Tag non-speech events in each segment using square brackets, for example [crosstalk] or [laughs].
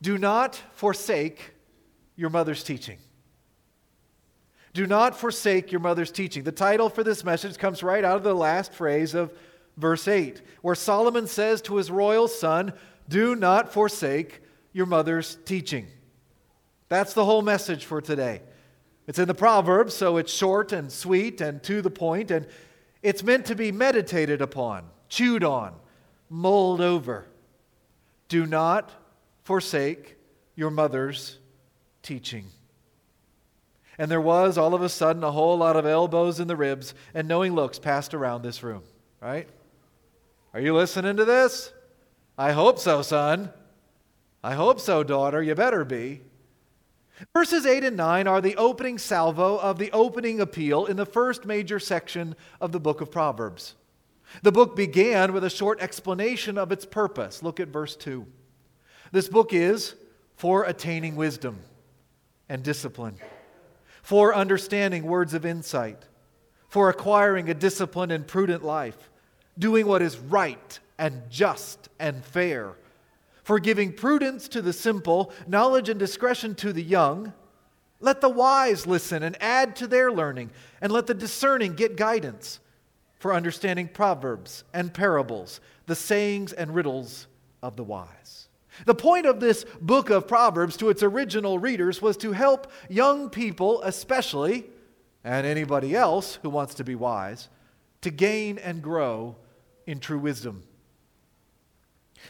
Do not forsake your mother's teaching. Do not forsake your mother's teaching. The title for this message comes right out of the last phrase of verse 8, where Solomon says to his royal son, Do not forsake your mother's teaching. That's the whole message for today. It's in the Proverbs, so it's short and sweet and to the point, and it's meant to be meditated upon, chewed on, mulled over. Do not forsake your mother's teaching. And there was all of a sudden a whole lot of elbows in the ribs and knowing looks passed around this room, right? Are you listening to this? I hope so, son. I hope so, daughter. You better be. Verses 8 and 9 are the opening salvo of the opening appeal in the first major section of the book of Proverbs. The book began with a short explanation of its purpose. Look at verse 2. This book is for attaining wisdom and discipline for understanding words of insight, for acquiring a disciplined and prudent life, doing what is right and just and fair, for giving prudence to the simple, knowledge and discretion to the young. Let the wise listen and add to their learning, and let the discerning get guidance for understanding proverbs and parables, the sayings and riddles of the wise. The point of this book of Proverbs to its original readers was to help young people, especially, and anybody else who wants to be wise, to gain and grow in true wisdom.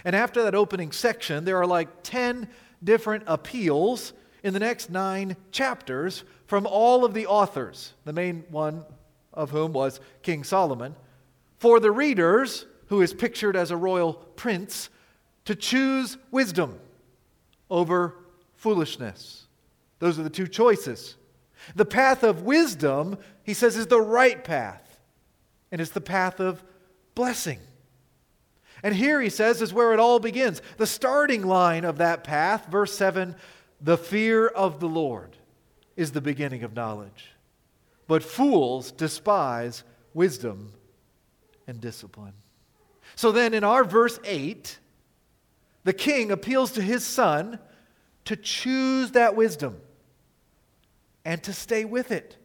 And after that opening section, there are like 10 different appeals in the next nine chapters from all of the authors, the main one of whom was King Solomon, for the readers, who is pictured as a royal prince to choose wisdom over foolishness. Those are the two choices. The path of wisdom, he says, is the right path, and it's the path of blessing. And here he says is where it all begins. The starting line of that path, verse 7 the fear of the Lord is the beginning of knowledge. But fools despise wisdom and discipline. So then in our verse 8, the king appeals to his son to choose that wisdom and to stay with it.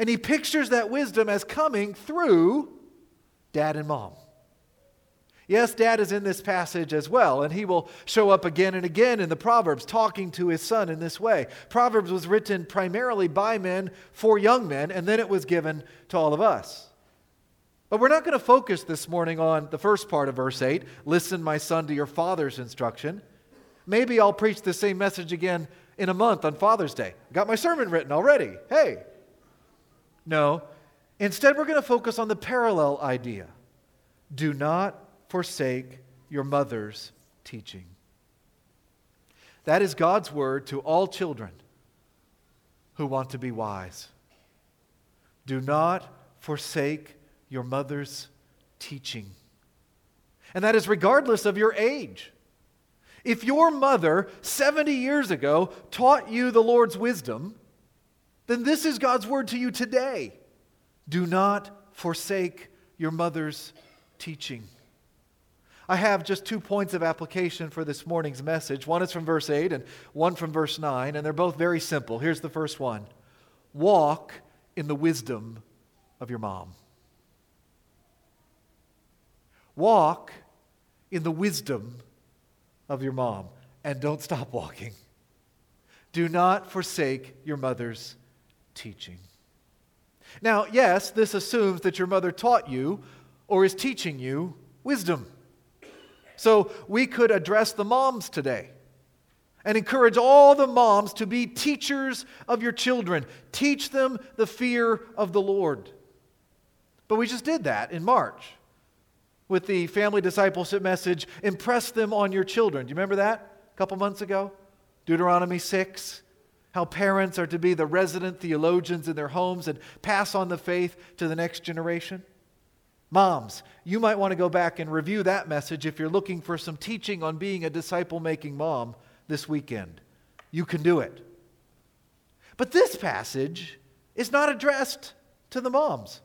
And he pictures that wisdom as coming through dad and mom. Yes, dad is in this passage as well, and he will show up again and again in the Proverbs, talking to his son in this way. Proverbs was written primarily by men for young men, and then it was given to all of us. But we're not going to focus this morning on the first part of verse 8 listen, my son, to your father's instruction. Maybe I'll preach the same message again in a month on Father's Day. Got my sermon written already. Hey. No. Instead, we're going to focus on the parallel idea do not forsake your mother's teaching. That is God's word to all children who want to be wise. Do not forsake your mother's teaching. And that is regardless of your age. If your mother 70 years ago taught you the Lord's wisdom, then this is God's word to you today. Do not forsake your mother's teaching. I have just two points of application for this morning's message. One is from verse 8 and one from verse 9, and they're both very simple. Here's the first one Walk in the wisdom of your mom. Walk in the wisdom of your mom and don't stop walking. Do not forsake your mother's teaching. Now, yes, this assumes that your mother taught you or is teaching you wisdom. So we could address the moms today and encourage all the moms to be teachers of your children. Teach them the fear of the Lord. But we just did that in March with the family discipleship message, impress them on your children. Do you remember that a couple months ago? Deuteronomy 6. How parents are to be the resident theologians in their homes and pass on the faith to the next generation. Moms, you might want to go back and review that message if you're looking for some teaching on being a disciple making mom this weekend. You can do it. But this passage is not addressed to the moms.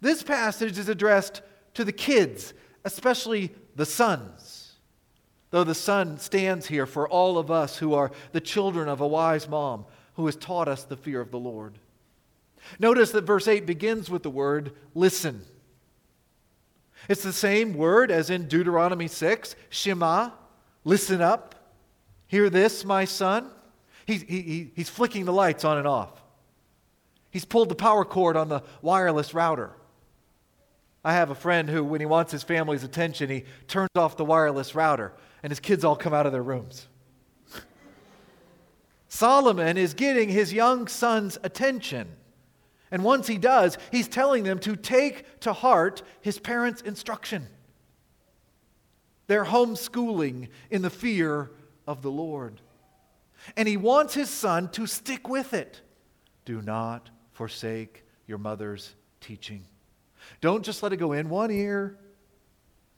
This passage is addressed to the kids, especially the sons. Though the Son stands here for all of us who are the children of a wise mom who has taught us the fear of the Lord. Notice that verse 8 begins with the word listen. It's the same word as in Deuteronomy 6, Shema, listen up. Hear this, my son. He's, he, he's flicking the lights on and off. He's pulled the power cord on the wireless router. I have a friend who, when he wants his family's attention, he turns off the wireless router, and his kids all come out of their rooms. Solomon is getting his young son's attention. And once he does, he's telling them to take to heart his parents' instruction. They're homeschooling in the fear of the Lord. And he wants his son to stick with it. Do not forsake your mother's teaching. Don't just let it go in one ear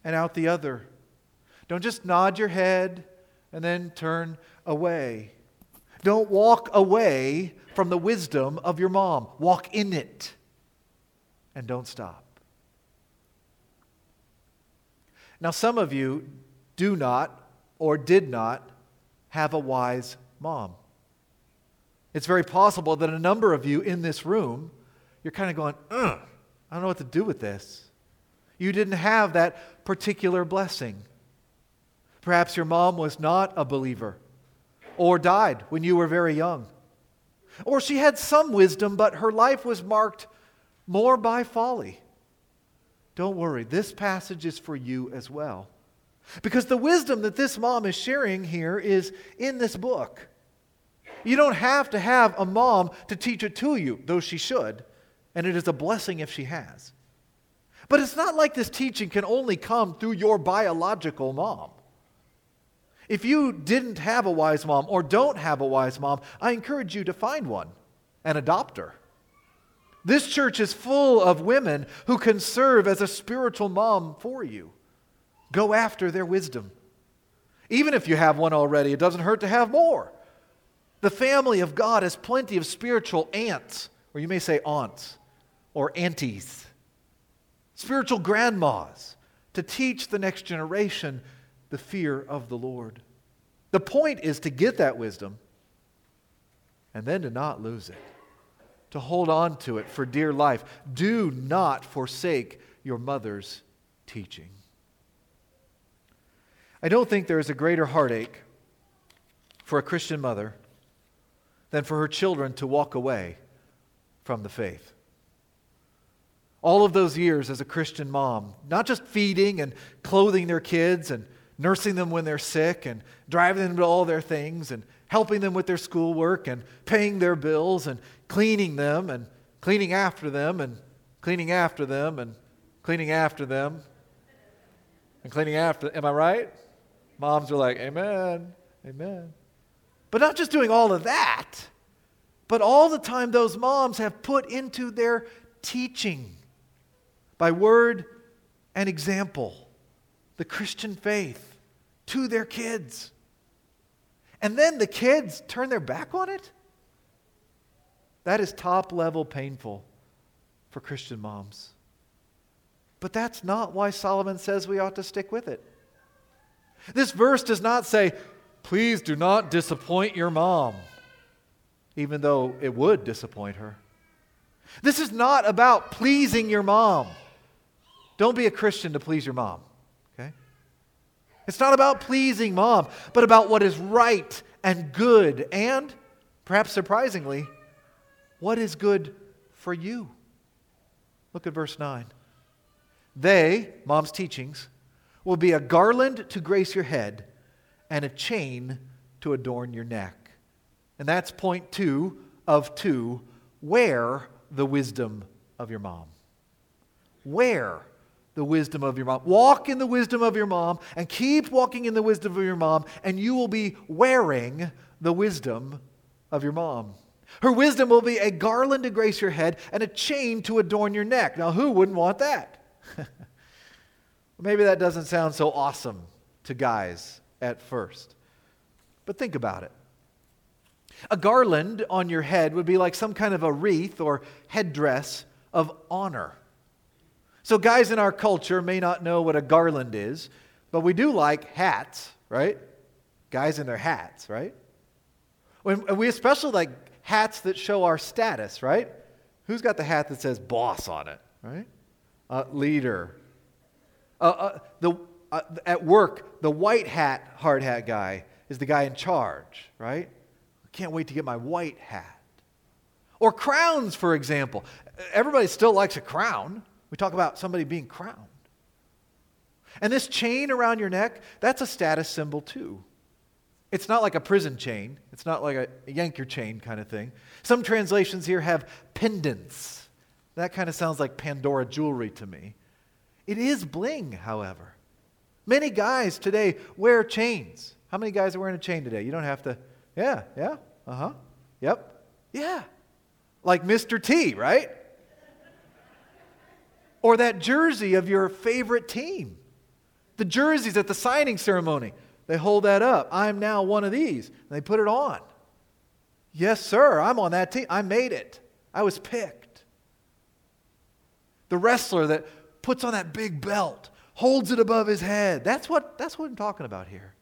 and out the other. Don't just nod your head and then turn away. Don't walk away from the wisdom of your mom. Walk in it and don't stop. Now, some of you do not or did not have a wise mom. It's very possible that a number of you in this room, you're kind of going, Ugh, I don't know what to do with this. You didn't have that particular blessing. Perhaps your mom was not a believer or died when you were very young. Or she had some wisdom, but her life was marked more by folly. Don't worry, this passage is for you as well. Because the wisdom that this mom is sharing here is in this book. You don't have to have a mom to teach it to you, though she should, and it is a blessing if she has. But it's not like this teaching can only come through your biological mom. If you didn't have a wise mom or don't have a wise mom, I encourage you to find one and adopt her. This church is full of women who can serve as a spiritual mom for you. Go after their wisdom. Even if you have one already, it doesn't hurt to have more. The family of God has plenty of spiritual aunts, or you may say aunts, or aunties, spiritual grandmas, to teach the next generation the fear of the Lord. The point is to get that wisdom and then to not lose it, to hold on to it for dear life. Do not forsake your mother's teaching. I don't think there is a greater heartache for a Christian mother than for her children to walk away from the faith. All of those years as a Christian mom, not just feeding and clothing their kids and nursing them when they're sick and driving them to all their things and helping them with their schoolwork and paying their bills and cleaning them and cleaning after them and cleaning after them and cleaning after them and cleaning after them. am i right moms are like amen amen but not just doing all of that, but all the time those moms have put into their teaching by word and example the Christian faith to their kids. And then the kids turn their back on it? That is top level painful for Christian moms. But that's not why Solomon says we ought to stick with it. This verse does not say, Please do not disappoint your mom, even though it would disappoint her. This is not about pleasing your mom. Don't be a Christian to please your mom, okay? It's not about pleasing mom, but about what is right and good, and, perhaps surprisingly, what is good for you. Look at verse 9. They, mom's teachings, will be a garland to grace your head and a chain to adorn your neck. And that's point two of two. Wear the wisdom of your mom. Wear the wisdom of your mom. Walk in the wisdom of your mom and keep walking in the wisdom of your mom, and you will be wearing the wisdom of your mom. Her wisdom will be a garland to grace your head and a chain to adorn your neck. Now, who wouldn't want that? [laughs] Maybe that doesn't sound so awesome to guys at first. But think about it. A garland on your head would be like some kind of a wreath or headdress of honor. So, guys in our culture may not know what a garland is, but we do like hats, right? Guys in their hats, right? When, we especially like hats that show our status, right? Who's got the hat that says boss on it, right? Uh, leader. Uh, uh, the, uh, at work, the white hat, hard hat guy is the guy in charge, right? Can't wait to get my white hat. Or crowns, for example. Everybody still likes a crown. We talk about somebody being crowned. And this chain around your neck, that's a status symbol too. It's not like a prison chain, it's not like a yank your chain kind of thing. Some translations here have pendants. That kind of sounds like Pandora jewelry to me. It is bling, however. Many guys today wear chains. How many guys are wearing a chain today? You don't have to. Yeah, yeah, uh huh. Yep, yeah. Like Mr. T, right? Or that jersey of your favorite team. The jerseys at the signing ceremony, they hold that up. I'm now one of these. And they put it on. Yes, sir, I'm on that team. I made it. I was picked. The wrestler that puts on that big belt, holds it above his head. That's what, that's what I'm talking about here.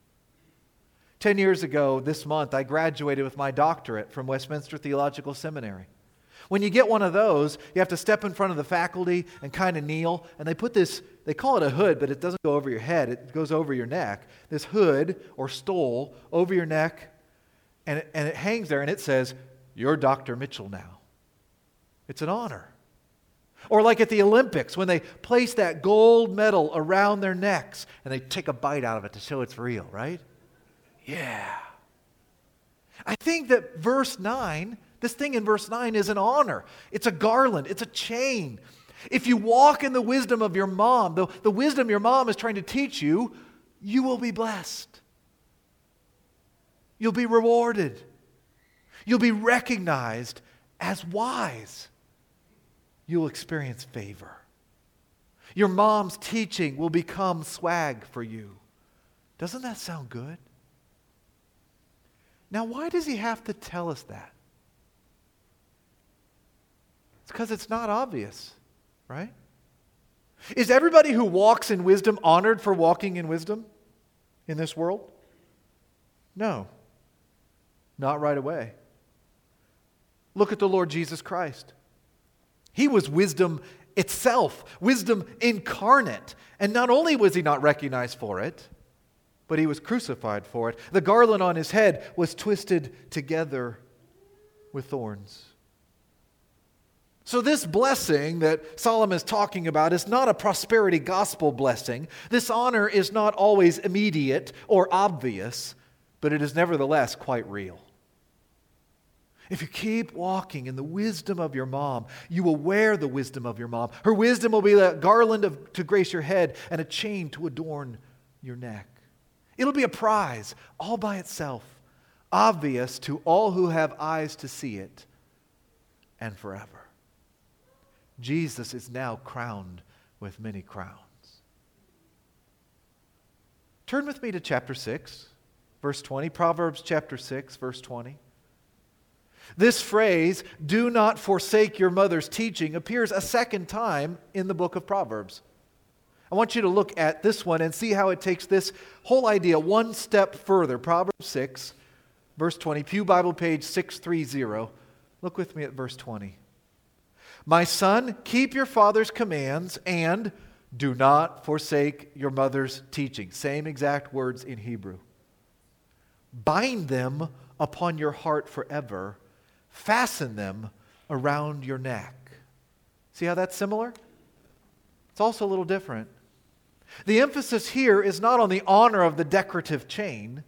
Ten years ago, this month, I graduated with my doctorate from Westminster Theological Seminary. When you get one of those, you have to step in front of the faculty and kind of kneel, and they put this, they call it a hood, but it doesn't go over your head, it goes over your neck. This hood or stole over your neck, and it, and it hangs there, and it says, You're Dr. Mitchell now. It's an honor. Or like at the Olympics, when they place that gold medal around their necks and they take a bite out of it to show it's real, right? Yeah. I think that verse 9 this thing in verse 9 is an honor, it's a garland, it's a chain. If you walk in the wisdom of your mom, the, the wisdom your mom is trying to teach you, you will be blessed. You'll be rewarded. You'll be recognized as wise. You'll experience favor. Your mom's teaching will become swag for you. Doesn't that sound good? Now, why does he have to tell us that? Because it's not obvious, right? Is everybody who walks in wisdom honored for walking in wisdom in this world? No, not right away. Look at the Lord Jesus Christ. He was wisdom itself, wisdom incarnate. And not only was he not recognized for it, but he was crucified for it. The garland on his head was twisted together with thorns. So, this blessing that Solomon is talking about is not a prosperity gospel blessing. This honor is not always immediate or obvious, but it is nevertheless quite real. If you keep walking in the wisdom of your mom, you will wear the wisdom of your mom. Her wisdom will be a garland of, to grace your head and a chain to adorn your neck. It'll be a prize all by itself, obvious to all who have eyes to see it, and forever. Jesus is now crowned with many crowns. Turn with me to chapter 6, verse 20. Proverbs chapter 6, verse 20. This phrase, do not forsake your mother's teaching, appears a second time in the book of Proverbs. I want you to look at this one and see how it takes this whole idea one step further. Proverbs 6, verse 20, Pew Bible page 630. Look with me at verse 20. My son, keep your father's commands and do not forsake your mother's teaching. Same exact words in Hebrew. Bind them upon your heart forever, fasten them around your neck. See how that's similar? It's also a little different. The emphasis here is not on the honor of the decorative chain,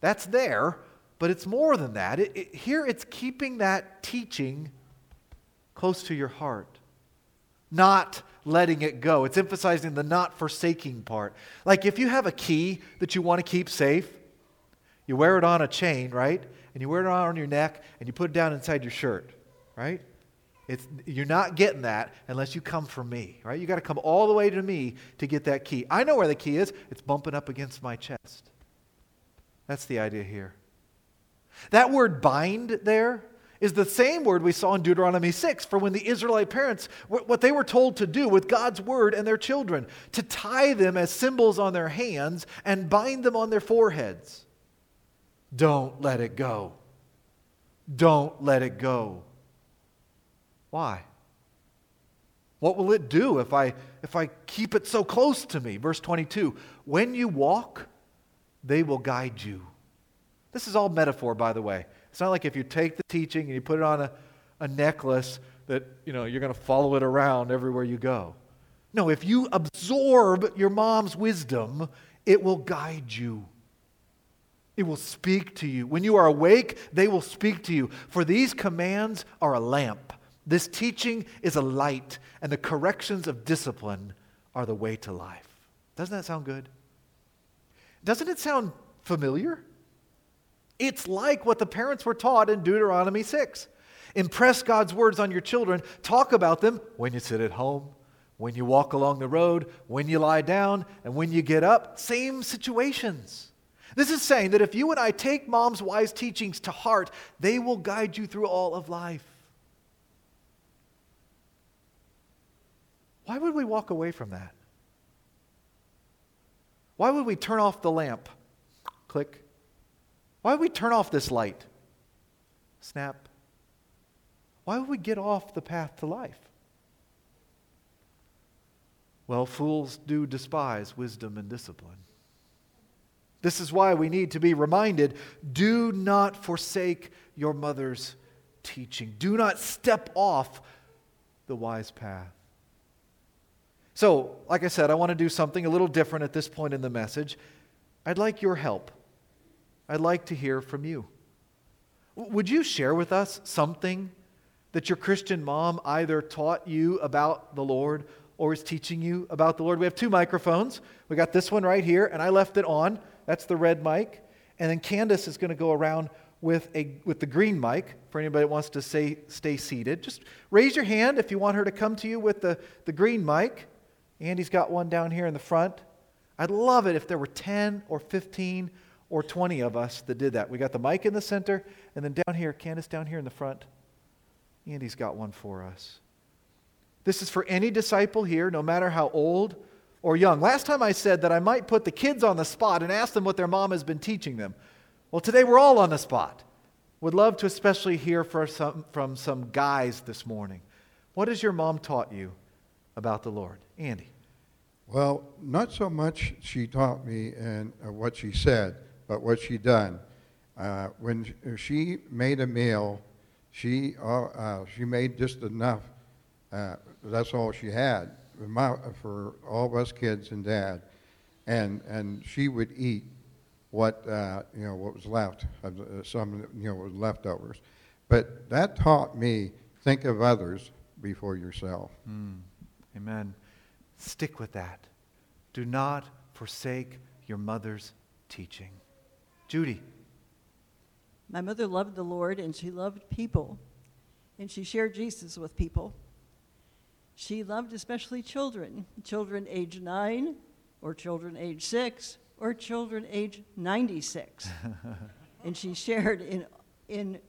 that's there, but it's more than that. It, it, here it's keeping that teaching close to your heart, not letting it go. It's emphasizing the not forsaking part. Like if you have a key that you want to keep safe, you wear it on a chain, right? And you wear it on your neck and you put it down inside your shirt, right? It's, you're not getting that unless you come from me, right? You got to come all the way to me to get that key. I know where the key is. It's bumping up against my chest. That's the idea here. That word bind there is the same word we saw in Deuteronomy 6 for when the Israelite parents, what they were told to do with God's word and their children, to tie them as symbols on their hands and bind them on their foreheads. Don't let it go. Don't let it go. Why? What will it do if I, if I keep it so close to me? Verse 22 When you walk, they will guide you. This is all metaphor, by the way. It's not like if you take the teaching and you put it on a, a necklace that you know you're going to follow it around everywhere you go. No, if you absorb your mom's wisdom, it will guide you. It will speak to you. When you are awake, they will speak to you. For these commands are a lamp. This teaching is a light, and the corrections of discipline are the way to life. Doesn't that sound good? Doesn't it sound familiar? It's like what the parents were taught in Deuteronomy 6. Impress God's words on your children. Talk about them when you sit at home, when you walk along the road, when you lie down, and when you get up. Same situations. This is saying that if you and I take mom's wise teachings to heart, they will guide you through all of life. Why would we walk away from that? Why would we turn off the lamp? Click. Why would we turn off this light? Snap. Why would we get off the path to life? Well, fools do despise wisdom and discipline. This is why we need to be reminded do not forsake your mother's teaching. Do not step off the wise path. So, like I said, I want to do something a little different at this point in the message. I'd like your help. I'd like to hear from you. Would you share with us something that your Christian mom either taught you about the Lord or is teaching you about the Lord? We have two microphones. We got this one right here, and I left it on. That's the red mic. And then Candace is going to go around with, a, with the green mic for anybody that wants to say, stay seated. Just raise your hand if you want her to come to you with the, the green mic. Andy's got one down here in the front. I'd love it if there were 10 or 15 or 20 of us that did that. We got the mic in the center, and then down here, Candace down here in the front. Andy's got one for us. This is for any disciple here, no matter how old or young. Last time I said that I might put the kids on the spot and ask them what their mom has been teaching them. Well, today we're all on the spot. Would love to especially hear some, from some guys this morning. What has your mom taught you about the Lord? Andy. Well, not so much she taught me and uh, what she said, but what she done. Uh, when she made a meal, she uh, uh, she made just enough. Uh, that's all she had my, for all of us kids and dad, and and she would eat what uh, you know what was left, of some you know was leftovers. But that taught me think of others before yourself. Mm. Amen. Stick with that. Do not forsake your mother's teaching. Judy. My mother loved the Lord and she loved people, and she shared Jesus with people. She loved especially children, children age nine, or children age six, or children age 96. [laughs] and she shared in, in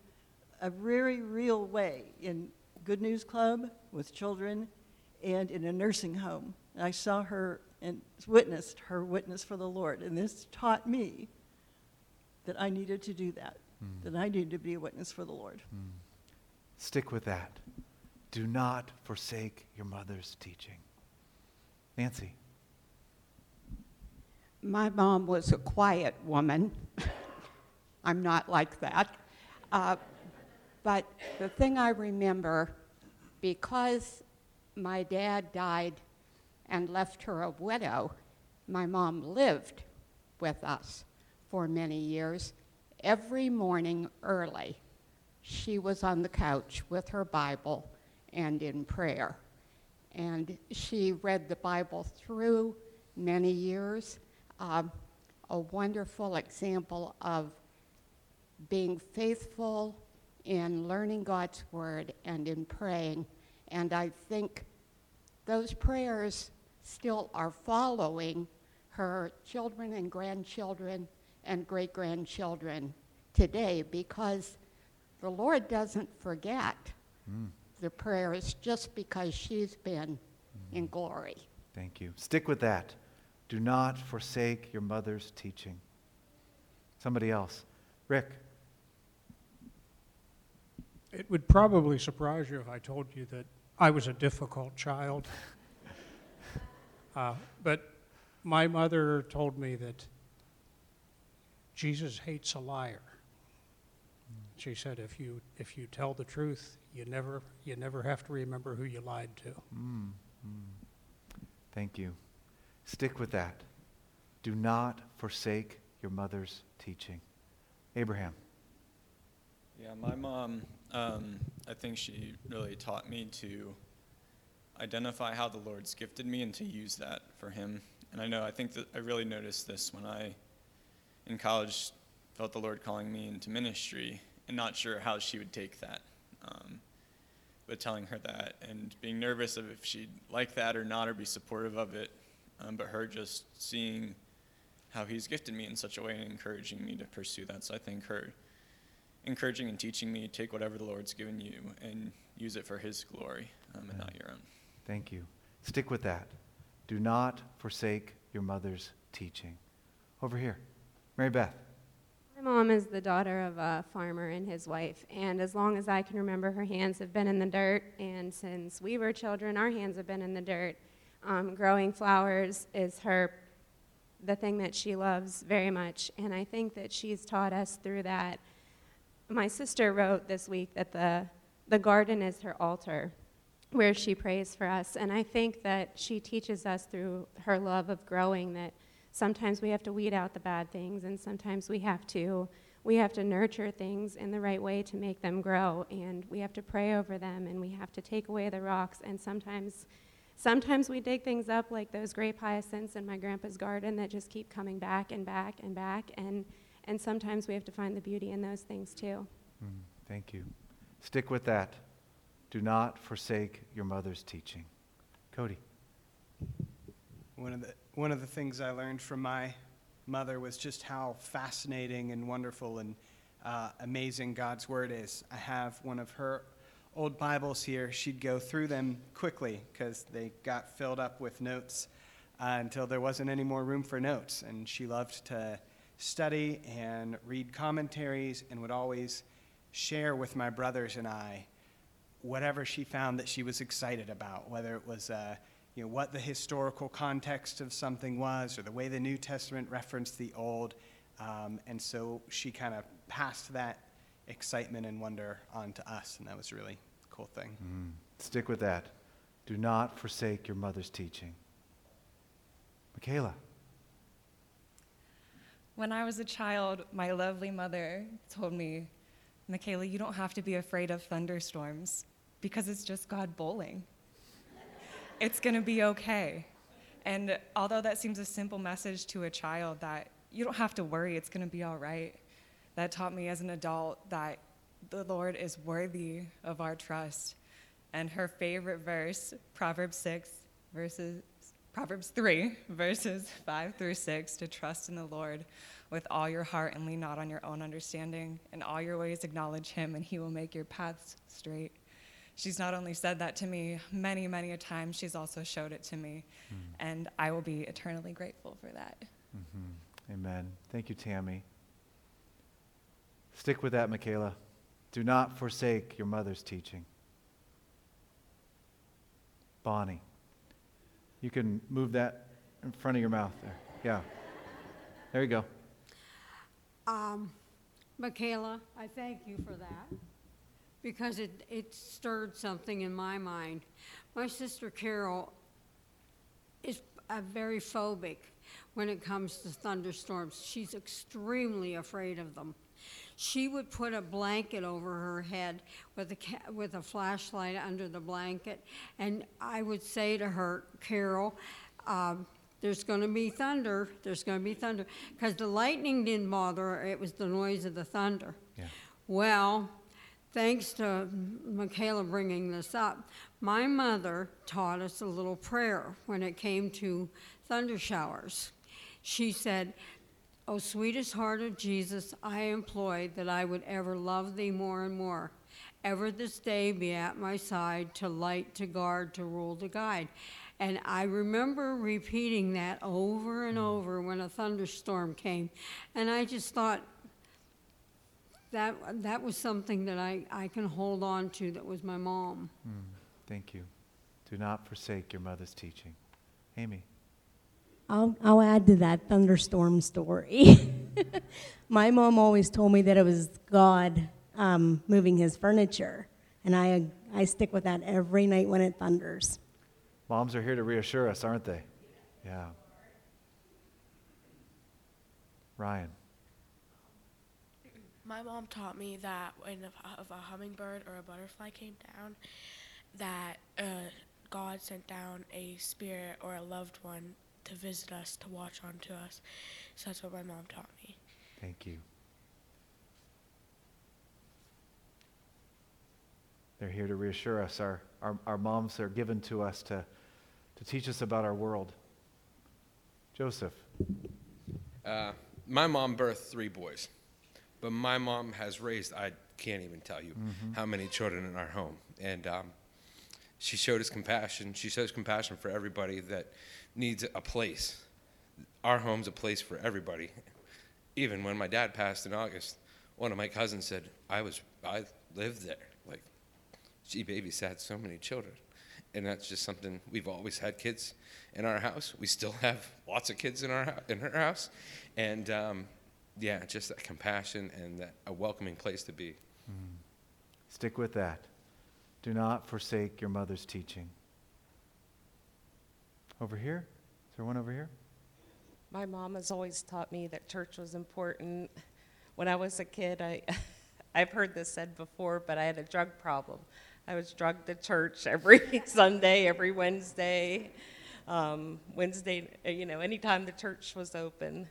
a very real way in Good News Club with children and in a nursing home. I saw her and witnessed her witness for the Lord, and this taught me that I needed to do that, mm. that I needed to be a witness for the Lord. Mm. Stick with that. Do not forsake your mother's teaching. Nancy. My mom was a quiet woman. [laughs] I'm not like that. Uh, but the thing I remember, because my dad died and left her a widow, my mom lived with us for many years. Every morning early, she was on the couch with her Bible and in prayer. And she read the Bible through many years. Um, a wonderful example of being faithful in learning God's Word and in praying. And I think those prayers still are following her children and grandchildren and great grandchildren today because the Lord doesn't forget the prayers just because she's been in glory. Thank you. Stick with that. Do not forsake your mother's teaching. Somebody else. Rick. It would probably surprise you if I told you that I was a difficult child. [laughs] Uh, but my mother told me that Jesus hates a liar. She said, if you, if you tell the truth, you never, you never have to remember who you lied to. Mm, mm. Thank you. Stick with that. Do not forsake your mother's teaching. Abraham. Yeah, my mom, um, I think she really taught me to identify how the Lord's gifted me and to use that for Him. And I know, I think that I really noticed this when I, in college, felt the Lord calling me into ministry and not sure how she would take that. Um, but telling her that and being nervous of if she'd like that or not or be supportive of it. Um, but her just seeing how He's gifted me in such a way and encouraging me to pursue that. So I think her encouraging and teaching me take whatever the Lord's given you and use it for His glory um, and not your own. Thank you. Stick with that. Do not forsake your mother's teaching. Over here. Mary Beth. My mom is the daughter of a farmer and his wife, and as long as I can remember, her hands have been in the dirt, and since we were children, our hands have been in the dirt. Um, growing flowers is her, the thing that she loves very much, and I think that she's taught us through that. My sister wrote this week that the, the garden is her altar, where she prays for us, and I think that she teaches us through her love of growing that sometimes we have to weed out the bad things and sometimes we have to we have to nurture things in the right way to make them grow and we have to pray over them and we have to take away the rocks and sometimes sometimes we dig things up like those grape hyacinths in my grandpa's garden that just keep coming back and back and back and and sometimes we have to find the beauty in those things too Mm, thank you. Stick with that. Do not forsake your mother's teaching. Cody. One of the one of the things I learned from my mother was just how fascinating and wonderful and uh, amazing God's word is. I have one of her old Bibles here. She'd go through them quickly because they got filled up with notes uh, until there wasn't any more room for notes. And she loved to study and read commentaries and would always share with my brothers and I whatever she found that she was excited about, whether it was uh, you know, what the historical context of something was or the way the New Testament referenced the Old. Um, and so she kind of passed that excitement and wonder on to us, and that was a really cool thing. Mm, stick with that. Do not forsake your mother's teaching. Michaela. When I was a child, my lovely mother told me, Michaela, you don't have to be afraid of thunderstorms because it's just God bowling. It's going to be okay. And although that seems a simple message to a child that you don't have to worry, it's going to be all right, that taught me as an adult that the Lord is worthy of our trust. And her favorite verse, Proverbs 6, verses Proverbs 3, verses 5 through 6, to trust in the Lord with all your heart and lean not on your own understanding. In all your ways, acknowledge him, and he will make your paths straight. She's not only said that to me many, many a time, she's also showed it to me. Mm. And I will be eternally grateful for that. Mm-hmm. Amen. Thank you, Tammy. Stick with that, Michaela. Do not forsake your mother's teaching. Bonnie. You can move that in front of your mouth there. Yeah. There you go. Um, Michaela, I thank you for that because it, it stirred something in my mind. My sister Carol is a very phobic when it comes to thunderstorms. She's extremely afraid of them. She would put a blanket over her head with a, ca- with a flashlight under the blanket, and I would say to her, Carol, um, there's going to be thunder. There's going to be thunder. Because the lightning didn't bother her, it was the noise of the thunder. Yeah. Well, thanks to Michaela bringing this up, my mother taught us a little prayer when it came to thunder showers. She said, O sweetest heart of Jesus, I implore that I would ever love thee more and more. Ever this day be at my side, to light, to guard, to rule, to guide. And I remember repeating that over and mm. over when a thunderstorm came. And I just thought that, that was something that I, I can hold on to that was my mom. Thank you. Do not forsake your mother's teaching. Amy. I'll, I'll add to that thunderstorm story. [laughs] My mom always told me that it was God um, moving his furniture, and I, I stick with that every night when it thunders. Moms are here to reassure us, aren't they? Yeah. Ryan. My mom taught me that when a, if a hummingbird or a butterfly came down, that uh, God sent down a spirit or a loved one to visit us, to watch onto us. So that's what my mom taught me. Thank you. They're here to reassure us. Our, our, our moms are given to us to, to teach us about our world. Joseph. Uh, my mom birthed three boys, but my mom has raised, I can't even tell you how many children in our home. And um, she showed us compassion. She shows compassion for everybody that needs a place. Our home's a place for everybody. Even when my dad passed in August, one of my cousins said, I was, I lived there. Like, she babysat so many children. And that's just something we've always had kids in our house. We still have lots of kids in our in her house, and um, yeah, just that compassion and that a welcoming place to be. Stick with that. Do not forsake your mother's teaching. Over here? Is there one over here? My mom has always taught me that church was important. When I was a kid, I, [laughs] I've heard this said before, but I had a drug problem. I was drugged to church [laughs] every Sunday, every Wednesday, um, Wednesday, you know, anytime the church was open.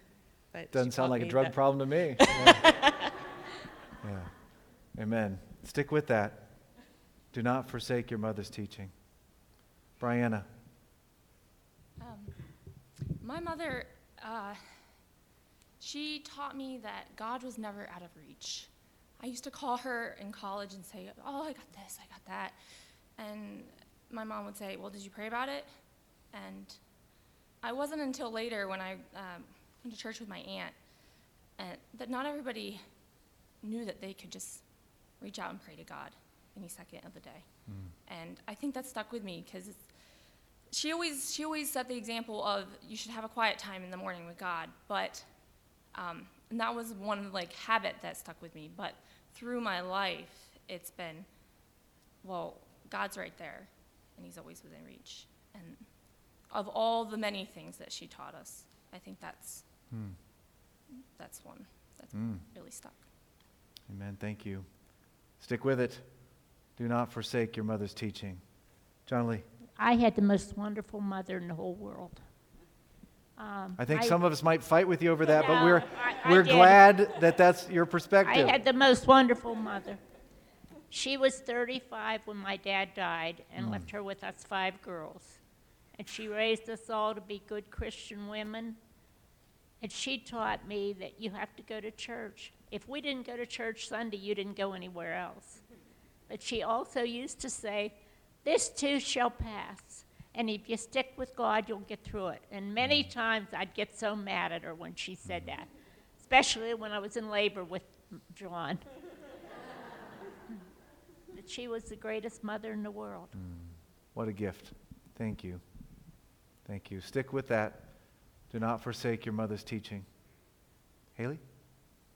But Doesn't sound like a drug that- problem to me. [laughs] Yeah. yeah. Amen. Stick with that. Do not forsake your mother's teaching. Brianna. Um, my mother, uh, she taught me that God was never out of reach. I used to call her in college and say, Oh, I got this, I got that. And my mom would say, Well, did you pray about it? And I wasn't until later when I um, went to church with my aunt and that not everybody knew that they could just reach out and pray to God any second of the day. And I think that stuck with me because she always she always set the example of you should have a quiet time in the morning with God, but um, and that was one like habit that stuck with me. But through my life, it's been well, God's right there, and He's always within reach. And of all the many things that she taught us, I think that's Hmm. that's one that's Mm. really stuck. Amen. Thank you. Stick with it. Do not forsake your mother's teaching. John Lee. I had the most wonderful mother in the whole world. Um, I think some of us might fight with you over that, but we're, I- I we're did. glad that that's your perspective. I had the most wonderful mother. She was 35 when my dad died and Mm. left her with us five girls. And she raised us all to be good Christian women. And she taught me that you have to go to church. If we didn't go to church Sunday, you didn't go anywhere else. But she also used to say, This too shall pass. And if you stick with God, you'll get through it. And many mm. times I'd get so mad at her when she said mm. that, especially when I was in labor with John. [laughs] but she was the greatest mother in the world. Mm. What a gift. Thank you. Thank you. Stick with that. Do not forsake your mother's teaching. Haley?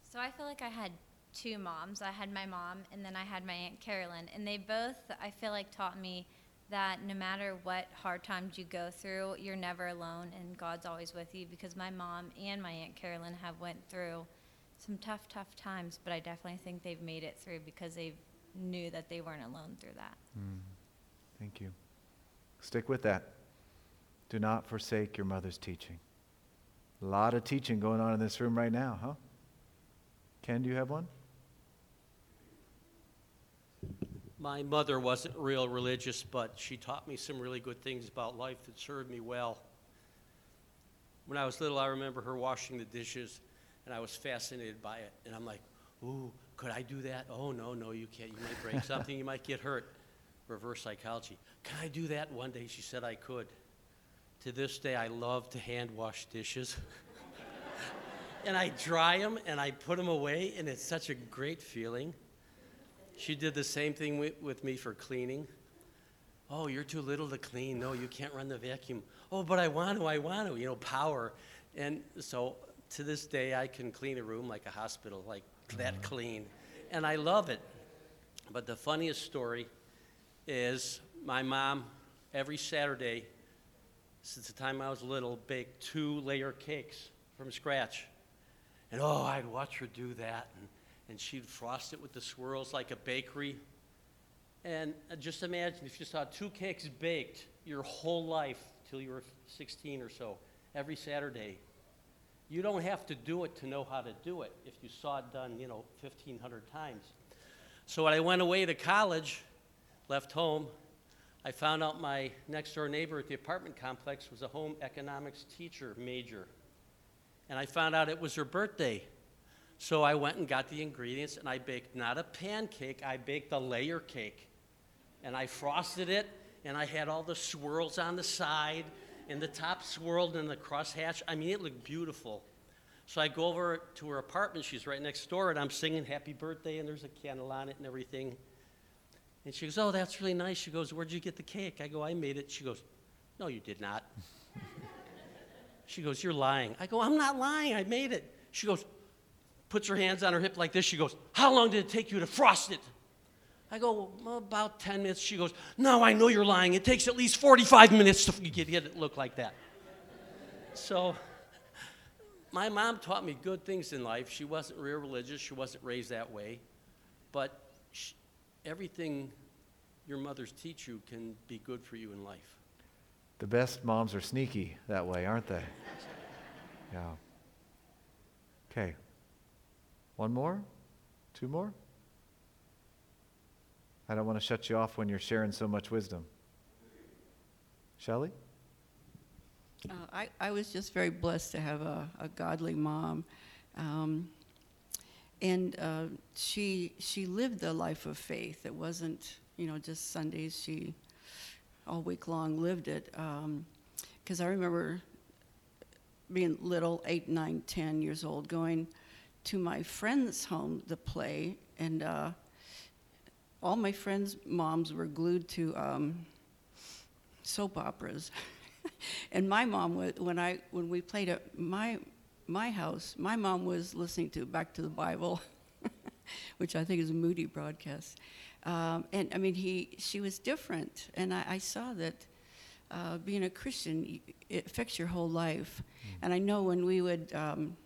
So I feel like I had two moms. I had my mom and then I had my Aunt Carolyn. And they both, I feel like, taught me that no matter what hard times you go through, you're never alone and God's always with you because my mom and my Aunt Carolyn have went through some tough, tough times, but I definitely think they've made it through because they knew that they weren't alone through that. Mm. Thank you. Stick with that. Do not forsake your mother's teaching. A lot of teaching going on in this room right now, huh? Ken, do you have one? My mother wasn't real religious, but she taught me some really good things about life that served me well. When I was little, I remember her washing the dishes and I was fascinated by it. And I'm like, ooh, could I do that? Oh, no, no, you can't. You might break [laughs] something, you might get hurt. Reverse psychology. Can I do that? One day she said I could. To this day, I love to hand wash dishes. [laughs] and I dry them and I put them away, and it's such a great feeling. She did the same thing with, me for cleaning. Oh, you're too little to clean. No, you can't run the vacuum. Oh, but I want to, I want to, you know, power. And so to this day, I can clean a room like a hospital, like that mm-hmm. clean. And I love it. But the funniest story is my mom, every Saturday, since the time I was little, baked two layer cakes from scratch. And oh, I'd watch her do that. And, and she'd frost it with the swirls like a bakery. And uh, just imagine if you saw two cakes baked your whole life till you were 16 or so, every Saturday. You don't have to do it to know how to do it if you saw it done, you know, 1,500 times. So when I went away to college, left home, I found out my next door neighbor at the apartment complex was a home economics teacher major. And I found out it was her birthday. So I went and got the ingredients and I baked not a pancake, I baked a layer cake. And I frosted it and I had all the swirls on the side and the top swirled and the crosshatch. I mean, it looked beautiful. So I go over to her apartment. She's right next door, and I'm singing happy birthday, and there's a candle on it and everything. And she goes, Oh, that's really nice. She goes, Where'd you get the cake? I go, I made it. She goes, No, you did not. [laughs] she goes, You're lying. I go, I'm not lying. I made it. She goes, puts her hands on her hip like this. She goes, How long did it take you to frost it? I go, well, about 10 minutes. She goes, No, I know you're lying. It takes at least 45 minutes to get it look like that. So, my mom taught me good things in life. She wasn't real religious, she wasn't raised that way. But she, everything your mothers teach you can be good for you in life. The best moms are sneaky that way, aren't they? [laughs] Yeah. Okay. One more? Two more? I don't want to shut you off when you're sharing so much wisdom. Shelley? Uh, I, I was just very blessed to have a, a godly mom. Um, and uh, she, she lived the life of faith. It wasn't, you know, just Sundays. She all week long lived it. Because um, I remember being little, eight, nine, ten years old, going to my friend's home to play. And uh, all my friends' moms were glued to um, soap operas. [laughs] and my mom, when I when we played it, my my house, my mom was listening to Back to the Bible, [laughs] which I think is a Moody broadcast. Um, and I mean, he she was different, and I, I saw that uh, being a Christian it affects your whole life. Mm. And I know when we would. Um,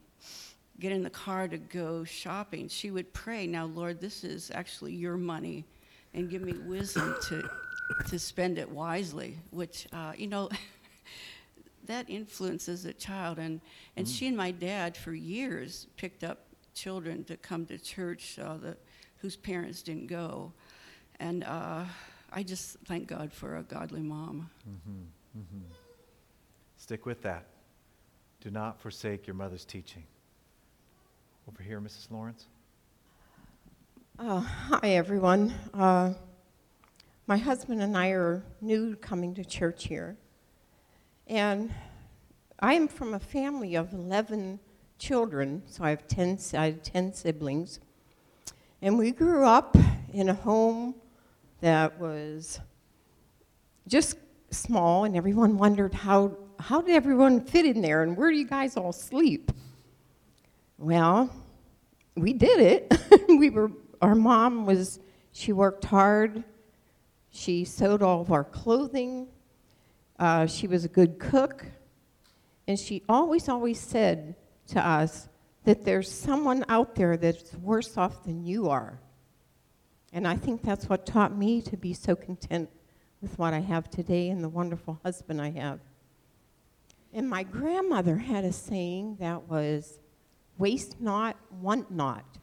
get in the car to go shopping, she would pray, Now, Lord, this is actually your money, and give me wisdom to, to spend it wisely, which, uh, you know, [laughs] that influences a child. And, and mm. she and my dad, for years, picked up children to come to church uh, that, whose parents didn't go. And uh, I just thank God for a godly mom. Mm-hmm. Mm-hmm. Stick with that. Do not forsake your mother's teaching. Over here, Mrs. Lawrence. Uh, hi, everyone. Uh, my husband and I are new coming to church here. And I am from a family of 11 children, so I have 10, I have 10 siblings. And we grew up in a home that was just small, and everyone wondered how, how did everyone fit in there, and where do you guys all sleep? Well, we did it. [laughs] we were, our mom was, she worked hard. She sewed all of our clothing. Uh, she was a good cook. And she always, always said to us that there's someone out there that's worse off than you are. And I think that's what taught me to be so content with what I have today and the wonderful husband I have. And my grandmother had a saying that was, waste not, want not.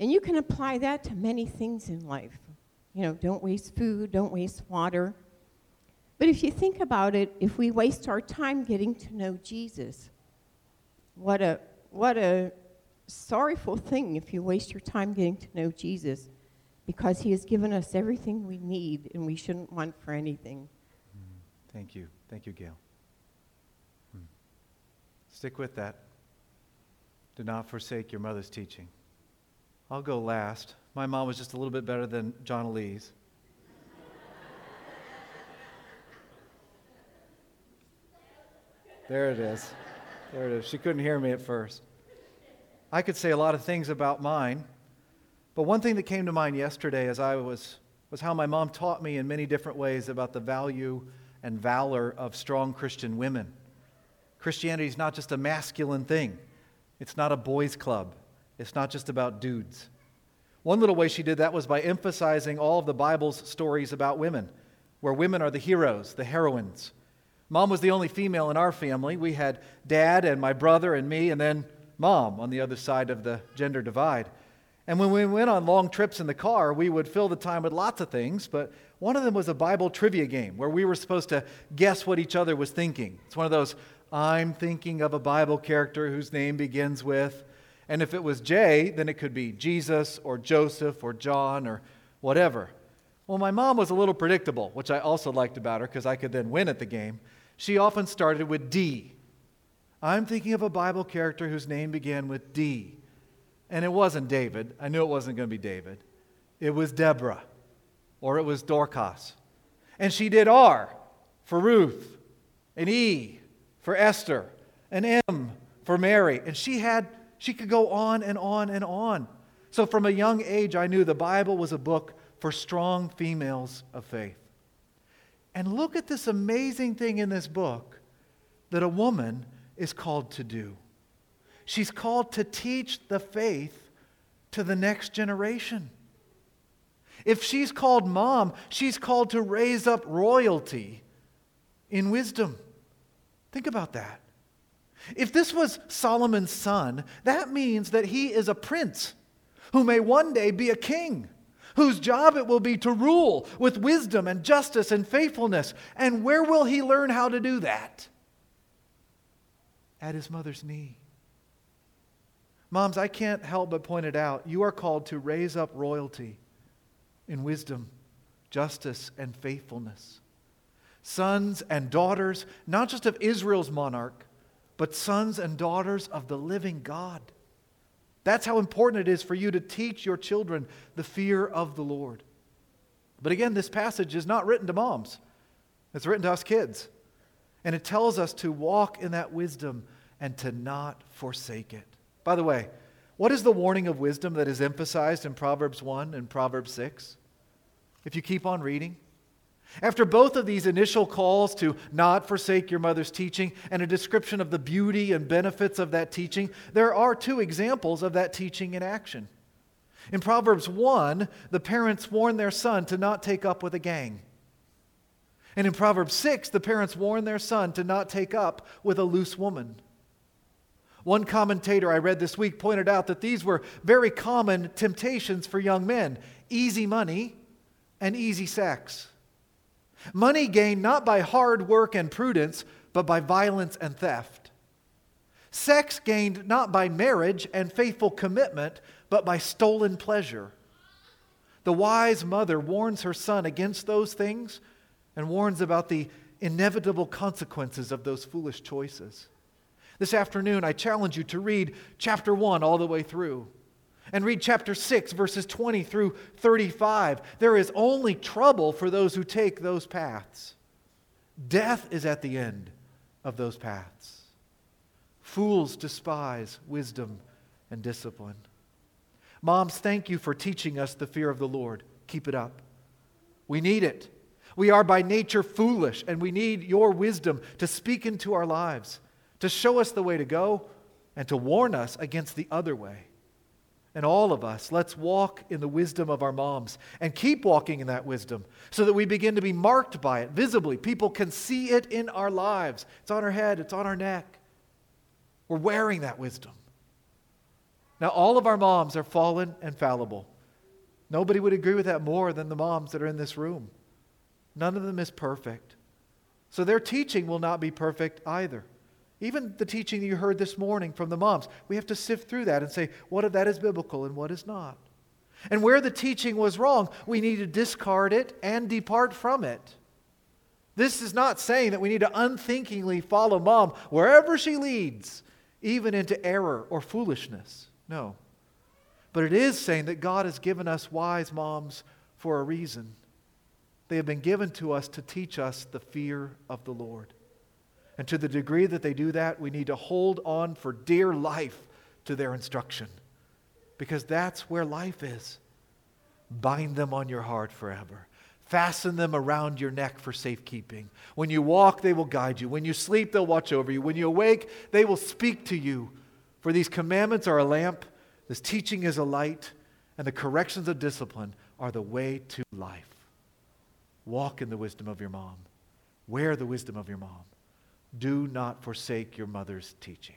And you can apply that to many things in life. You know, don't waste food, don't waste water. But if you think about it, if we waste our time getting to know Jesus, what a what a sorrowful thing if you waste your time getting to know Jesus because he has given us everything we need and we shouldn't want for anything. Thank you. Thank you, Gail. Hmm. Stick with that. Do not forsake your mother's teaching. I'll go last. My mom was just a little bit better than John Elise. There it is. There it is. She couldn't hear me at first. I could say a lot of things about mine, but one thing that came to mind yesterday as I was was how my mom taught me in many different ways about the value and valor of strong Christian women. Christianity is not just a masculine thing. It's not a boys' club. It's not just about dudes. One little way she did that was by emphasizing all of the Bible's stories about women, where women are the heroes, the heroines. Mom was the only female in our family. We had dad and my brother and me, and then mom on the other side of the gender divide. And when we went on long trips in the car, we would fill the time with lots of things, but one of them was a Bible trivia game where we were supposed to guess what each other was thinking. It's one of those, I'm thinking of a Bible character whose name begins with, and if it was J, then it could be Jesus or Joseph or John or whatever. Well, my mom was a little predictable, which I also liked about her because I could then win at the game. She often started with D. I'm thinking of a Bible character whose name began with D. And it wasn't David. I knew it wasn't going to be David. It was Deborah or it was Dorcas. And she did R for Ruth, and E for Esther, and M for Mary. And she had she could go on and on and on. So from a young age I knew the Bible was a book for strong females of faith. And look at this amazing thing in this book that a woman is called to do. She's called to teach the faith to the next generation. If she's called mom, she's called to raise up royalty in wisdom. Think about that. If this was Solomon's son, that means that he is a prince who may one day be a king, whose job it will be to rule with wisdom and justice and faithfulness. And where will he learn how to do that? At his mother's knee. Moms, I can't help but point it out. You are called to raise up royalty in wisdom, justice, and faithfulness. Sons and daughters, not just of Israel's monarch, but sons and daughters of the living God. That's how important it is for you to teach your children the fear of the Lord. But again, this passage is not written to moms, it's written to us kids. And it tells us to walk in that wisdom and to not forsake it. By the way, what is the warning of wisdom that is emphasized in Proverbs 1 and Proverbs 6? If you keep on reading, after both of these initial calls to not forsake your mother's teaching and a description of the beauty and benefits of that teaching, there are two examples of that teaching in action. In Proverbs 1, the parents warn their son to not take up with a gang. And in Proverbs 6, the parents warn their son to not take up with a loose woman. One commentator I read this week pointed out that these were very common temptations for young men easy money and easy sex. Money gained not by hard work and prudence, but by violence and theft. Sex gained not by marriage and faithful commitment, but by stolen pleasure. The wise mother warns her son against those things and warns about the inevitable consequences of those foolish choices. This afternoon, I challenge you to read chapter 1 all the way through and read chapter 6, verses 20 through 35. There is only trouble for those who take those paths. Death is at the end of those paths. Fools despise wisdom and discipline. Moms, thank you for teaching us the fear of the Lord. Keep it up. We need it. We are by nature foolish, and we need your wisdom to speak into our lives, to show us the way to go, and to warn us against the other way. And all of us, let's walk in the wisdom of our moms and keep walking in that wisdom so that we begin to be marked by it visibly. People can see it in our lives. It's on our head, it's on our neck. We're wearing that wisdom. Now, all of our moms are fallen and fallible. Nobody would agree with that more than the moms that are in this room. None of them is perfect. So their teaching will not be perfect either. Even the teaching you heard this morning from the moms, we have to sift through that and say what of that is biblical and what is not. And where the teaching was wrong, we need to discard it and depart from it. This is not saying that we need to unthinkingly follow mom wherever she leads, even into error or foolishness. No. But it is saying that God has given us wise moms for a reason. They have been given to us to teach us the fear of the Lord. And to the degree that they do that, we need to hold on for dear life to their instruction because that's where life is. Bind them on your heart forever. Fasten them around your neck for safekeeping. When you walk, they will guide you. When you sleep, they'll watch over you. When you awake, they will speak to you. For these commandments are a lamp, this teaching is a light, and the corrections of discipline are the way to life. Walk in the wisdom of your mom. Wear the wisdom of your mom. Do not forsake your mother's teaching.